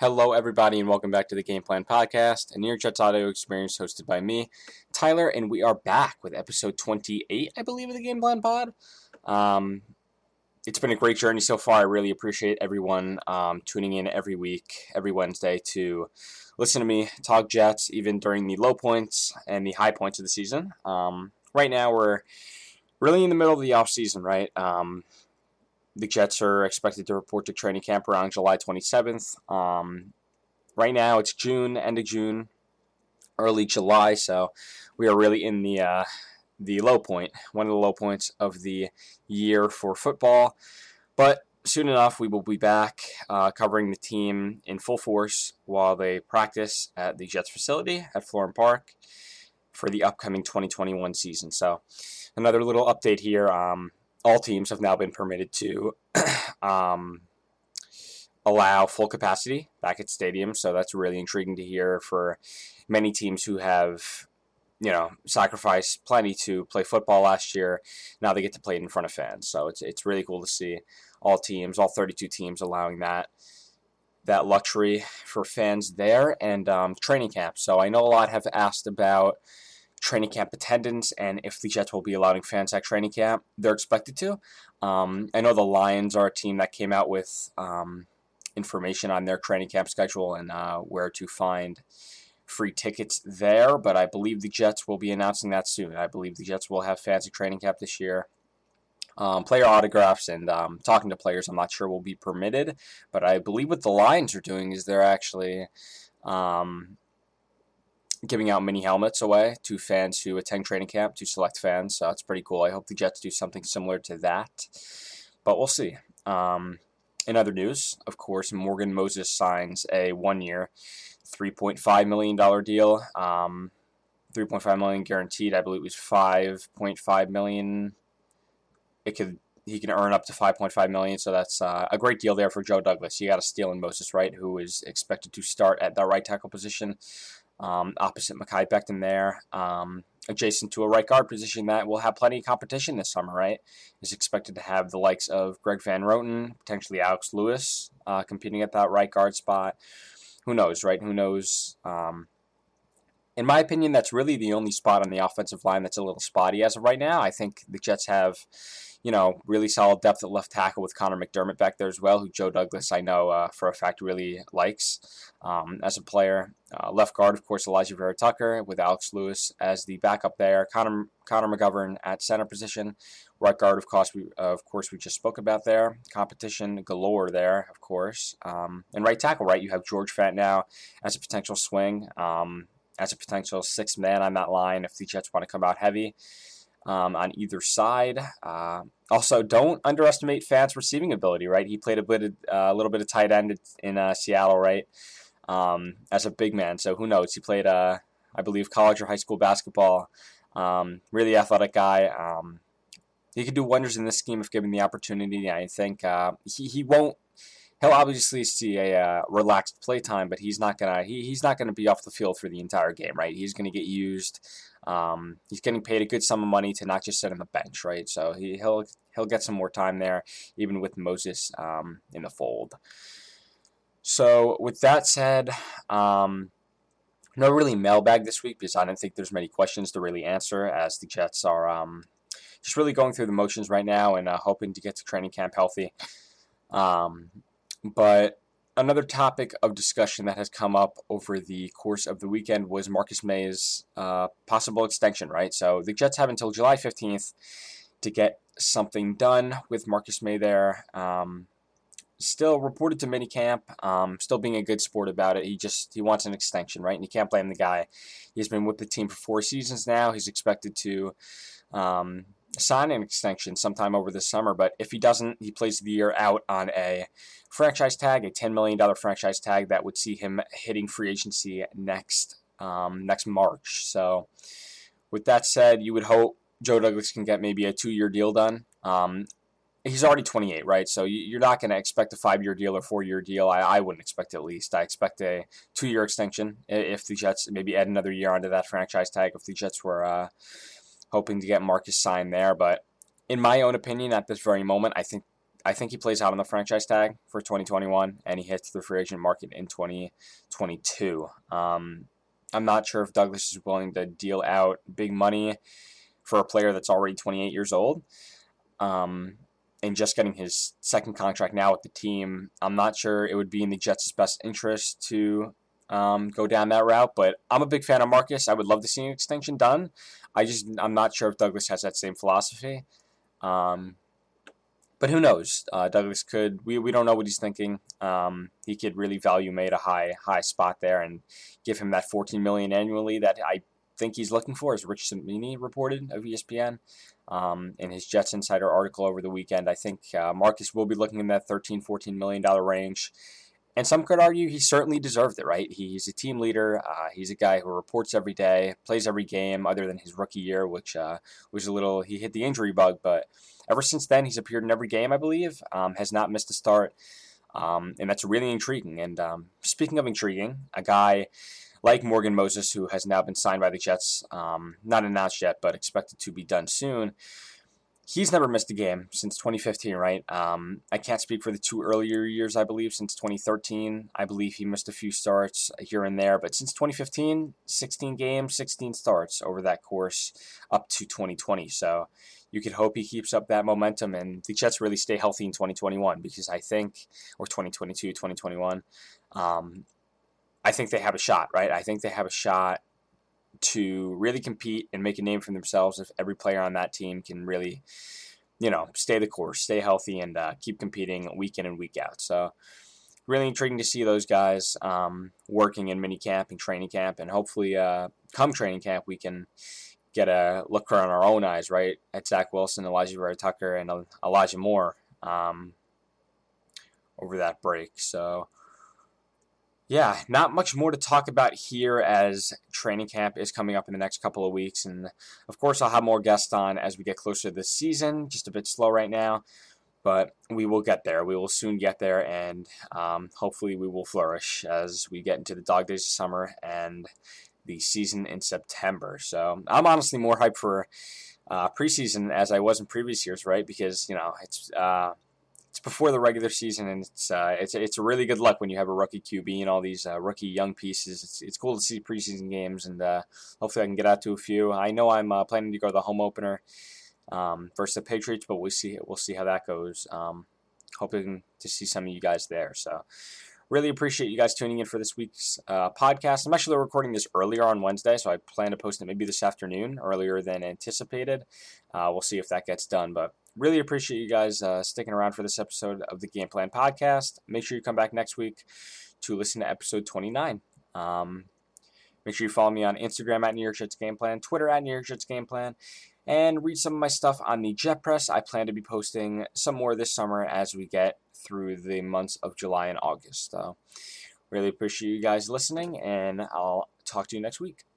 Hello, everybody, and welcome back to the Game Plan Podcast, a near Jets audio experience hosted by me, Tyler, and we are back with episode 28, I believe, of the Game Plan Pod. Um, it's been a great journey so far. I really appreciate everyone um, tuning in every week, every Wednesday, to listen to me talk Jets, even during the low points and the high points of the season. Um, right now, we're really in the middle of the off season, right? The Jets are expected to report to training camp around July 27th. Um, right now, it's June, end of June, early July, so we are really in the uh, the low point, one of the low points of the year for football. But soon enough, we will be back uh, covering the team in full force while they practice at the Jets facility at Florham Park for the upcoming 2021 season. So, another little update here. Um, all teams have now been permitted to um, allow full capacity back at stadiums. So that's really intriguing to hear for many teams who have, you know, sacrificed plenty to play football last year. Now they get to play it in front of fans. So it's it's really cool to see all teams, all 32 teams, allowing that that luxury for fans there and um, training camp. So I know a lot have asked about training camp attendance and if the Jets will be allowing fans at training camp. They're expected to. Um, I know the Lions are a team that came out with um, information on their training camp schedule and uh, where to find free tickets there, but I believe the Jets will be announcing that soon. I believe the Jets will have fans at training camp this year. Um, player autographs and um, talking to players, I'm not sure will be permitted, but I believe what the Lions are doing is they're actually um, giving out mini helmets away to fans who attend training camp to select fans. So it's pretty cool. I hope the Jets do something similar to that, but we'll see. Um, in other news, of course, Morgan Moses signs a one-year, three point five million dollar deal. Um, 3.5 million guaranteed. I believe it was 5.5 million. It could he can earn up to 5.5 million, so that's uh, a great deal there for Joe Douglas. You got a steal in Moses, right? Who is expected to start at the right tackle position um, opposite Mekhi Becton there, um, adjacent to a right guard position that will have plenty of competition this summer, right? Is expected to have the likes of Greg Van Roten, potentially Alex Lewis uh, competing at that right guard spot. Who knows, right? Who knows? Um, in my opinion, that's really the only spot on the offensive line that's a little spotty as of right now. I think the Jets have you know, really solid depth at left tackle with Conor McDermott back there as well, who Joe Douglas, I know uh, for a fact, really likes um, as a player. Uh, left guard, of course, Elijah Vera Tucker with Alex Lewis as the backup there. Connor, Connor McGovern at center position. Right guard, of course, we uh, of course we just spoke about there. Competition galore there, of course. Um, and right tackle, right, you have George Fant now as a potential swing, um, as a potential sixth man on that line if the Jets want to come out heavy um, on either side. Uh, also, don't underestimate Fant's receiving ability. Right, he played a bit, of, uh, a little bit of tight end in uh, Seattle, right, um, as a big man. So who knows? He played, uh, I believe, college or high school basketball. Um, really athletic guy. Um, he could do wonders in this scheme if given the opportunity. I think uh, he, he won't he'll obviously see a uh, relaxed play time, but he's not gonna he, he's not gonna be off the field for the entire game, right? He's gonna get used. Um, he's getting paid a good sum of money to not just sit on the bench, right? So he, he'll he'll get some more time there, even with Moses um, in the fold. So with that said, um, no really mailbag this week because I don't think there's many questions to really answer as the Jets are um, just really going through the motions right now and uh, hoping to get to training camp healthy. Um, but another topic of discussion that has come up over the course of the weekend was Marcus Maye's uh, possible extension, right? So the Jets have until July 15th to get something done with Marcus Maye there. Um, still reported to minicamp, um, still being a good sport about it. He just he wants an extension, right? And you can't blame the guy. He's been with the team for four seasons now. He's expected to um, sign an extension sometime over the summer, but if he doesn't, he plays the year out on a franchise tag, a $10 million franchise tag that would see him hitting free agency next um, next March. So, with that said, you would hope Joe Douglas can get maybe a two year deal done. Um, he's already 28, right? So you're not going to expect a five year deal or four year deal. I, I wouldn't expect at least. I expect a two year extension if the Jets maybe add another year onto that franchise tag if the Jets were. Uh, hoping to get Marcus signed there. But in my own opinion, at this very moment, I think I think he plays out on the franchise tag for 2021, and he hits the free agent market in 2022. Um, I'm not sure if Douglas is willing to deal out big money for a player that's already 28 years old. Um, and just getting his second contract now with the team, I'm not sure it would be in the Jets' best interest to um, go down that route. But I'm a big fan of Marcus. I would love to see an extension done. I just I'm not sure if Douglas has that same philosophy. Um, but who knows? Uh, Douglas could. We, we don't know what he's thinking. Um, he could really value made a high high spot there and give him that 14 million annually that I think he's looking for, as Rich Cimini reported of ESPN um, in his Jets Insider article over the weekend. I think uh, Marcus will be looking in that 13, 14 million dollar range. And some could argue he certainly deserved it, right? He's a team leader. Uh, he's a guy who reports every day, plays every game, other than his rookie year, which uh, was a little, he hit the injury bug. But ever since then, he's appeared in every game, I believe, um, has not missed a start. Um, and that's really intriguing. And um, speaking of intriguing, a guy like Morgan Moses, who has now been signed by the Jets, um, not announced yet, but expected to be done soon. He's never missed a game since 2015, right? Um, I can't speak for the two earlier years, I believe, since 2013. I believe he missed a few starts here and there, but since 2015, 16 games, 16 starts over that course up to 2020. So you could hope he keeps up that momentum and the Jets really stay healthy in 2021 because I think, or 2022, 2021, um, I think they have a shot, right? I think they have a shot to really compete and make a name for themselves if every player on that team can really, you know, stay the course, stay healthy, and uh, keep competing week in and week out. So, really intriguing to see those guys um, working in mini camp and training camp, and hopefully, uh, come training camp, we can get a look on our own eyes, right, at Zach Wilson, Elijah Vera-Tucker, and Elijah Moore um, over that break. So yeah, not much more to talk about here as training camp is coming up in the next couple of weeks. And of course, I'll have more guests on as we get closer to the season. Just a bit slow right now, but we will get there. We will soon get there, and um, hopefully, we will flourish as we get into the dog days of summer and the season in September. So I'm honestly more hyped for uh, preseason as I was in previous years, right? Because, you know, it's. Uh, it's before the regular season, and it's uh, it's it's a really good luck when you have a rookie QB and all these uh, rookie young pieces. It's, it's cool to see preseason games, and uh, hopefully I can get out to a few. I know I'm uh, planning to go to the home opener um, versus the Patriots, but we'll see we'll see how that goes. Um, hoping to see some of you guys there. So. Really appreciate you guys tuning in for this week's uh, podcast. I'm actually recording this earlier on Wednesday, so I plan to post it maybe this afternoon, earlier than anticipated. Uh, we'll see if that gets done, but really appreciate you guys uh, sticking around for this episode of the Game Plan Podcast. Make sure you come back next week to listen to episode 29. Um, make sure you follow me on Instagram at New York Jets Game Plan, Twitter at New York Jets Game Plan, and read some of my stuff on the Jet Press. I plan to be posting some more this summer as we get through the months of July and August. So, really appreciate you guys listening, and I'll talk to you next week.